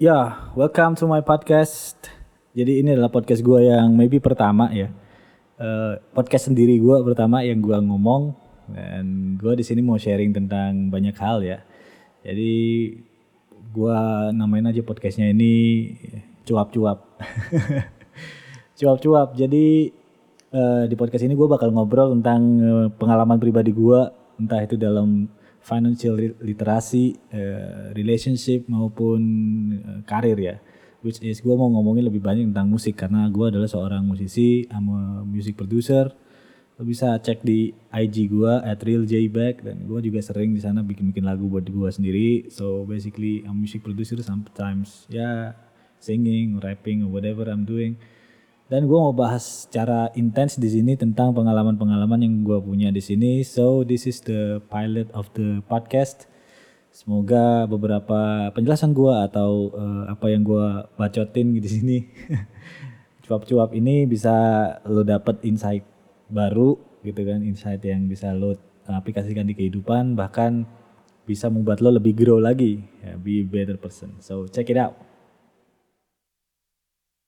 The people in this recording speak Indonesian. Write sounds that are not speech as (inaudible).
Ya, welcome to my podcast. Jadi ini adalah podcast gue yang maybe pertama ya. Eh, podcast sendiri gue pertama yang gue ngomong dan gue di sini mau sharing tentang banyak hal ya. Jadi gue namain aja podcastnya ini cuap-cuap. (laughs) cuap-cuap. Jadi eh, di podcast ini gue bakal ngobrol tentang eh, pengalaman pribadi gue, entah itu dalam financial literasi, eh, relationship maupun eh, karir ya. Which is gue mau ngomongin lebih banyak tentang musik karena gue adalah seorang musisi, I'm a music producer. Lo bisa cek di IG gue at realjback dan gue juga sering di sana bikin-bikin lagu buat gue sendiri. So basically I'm music producer sometimes ya singing, rapping, or whatever I'm doing. Dan gue mau bahas secara intens di sini tentang pengalaman-pengalaman yang gue punya di sini. So this is the pilot of the podcast. Semoga beberapa penjelasan gue atau eh, apa yang gue bacotin di sini (laughs) cuap-cuap ini bisa lo dapet insight baru gitu kan, insight yang bisa lo aplikasikan di kehidupan bahkan bisa membuat lo lebih grow lagi, ya, be a better person. So check it out.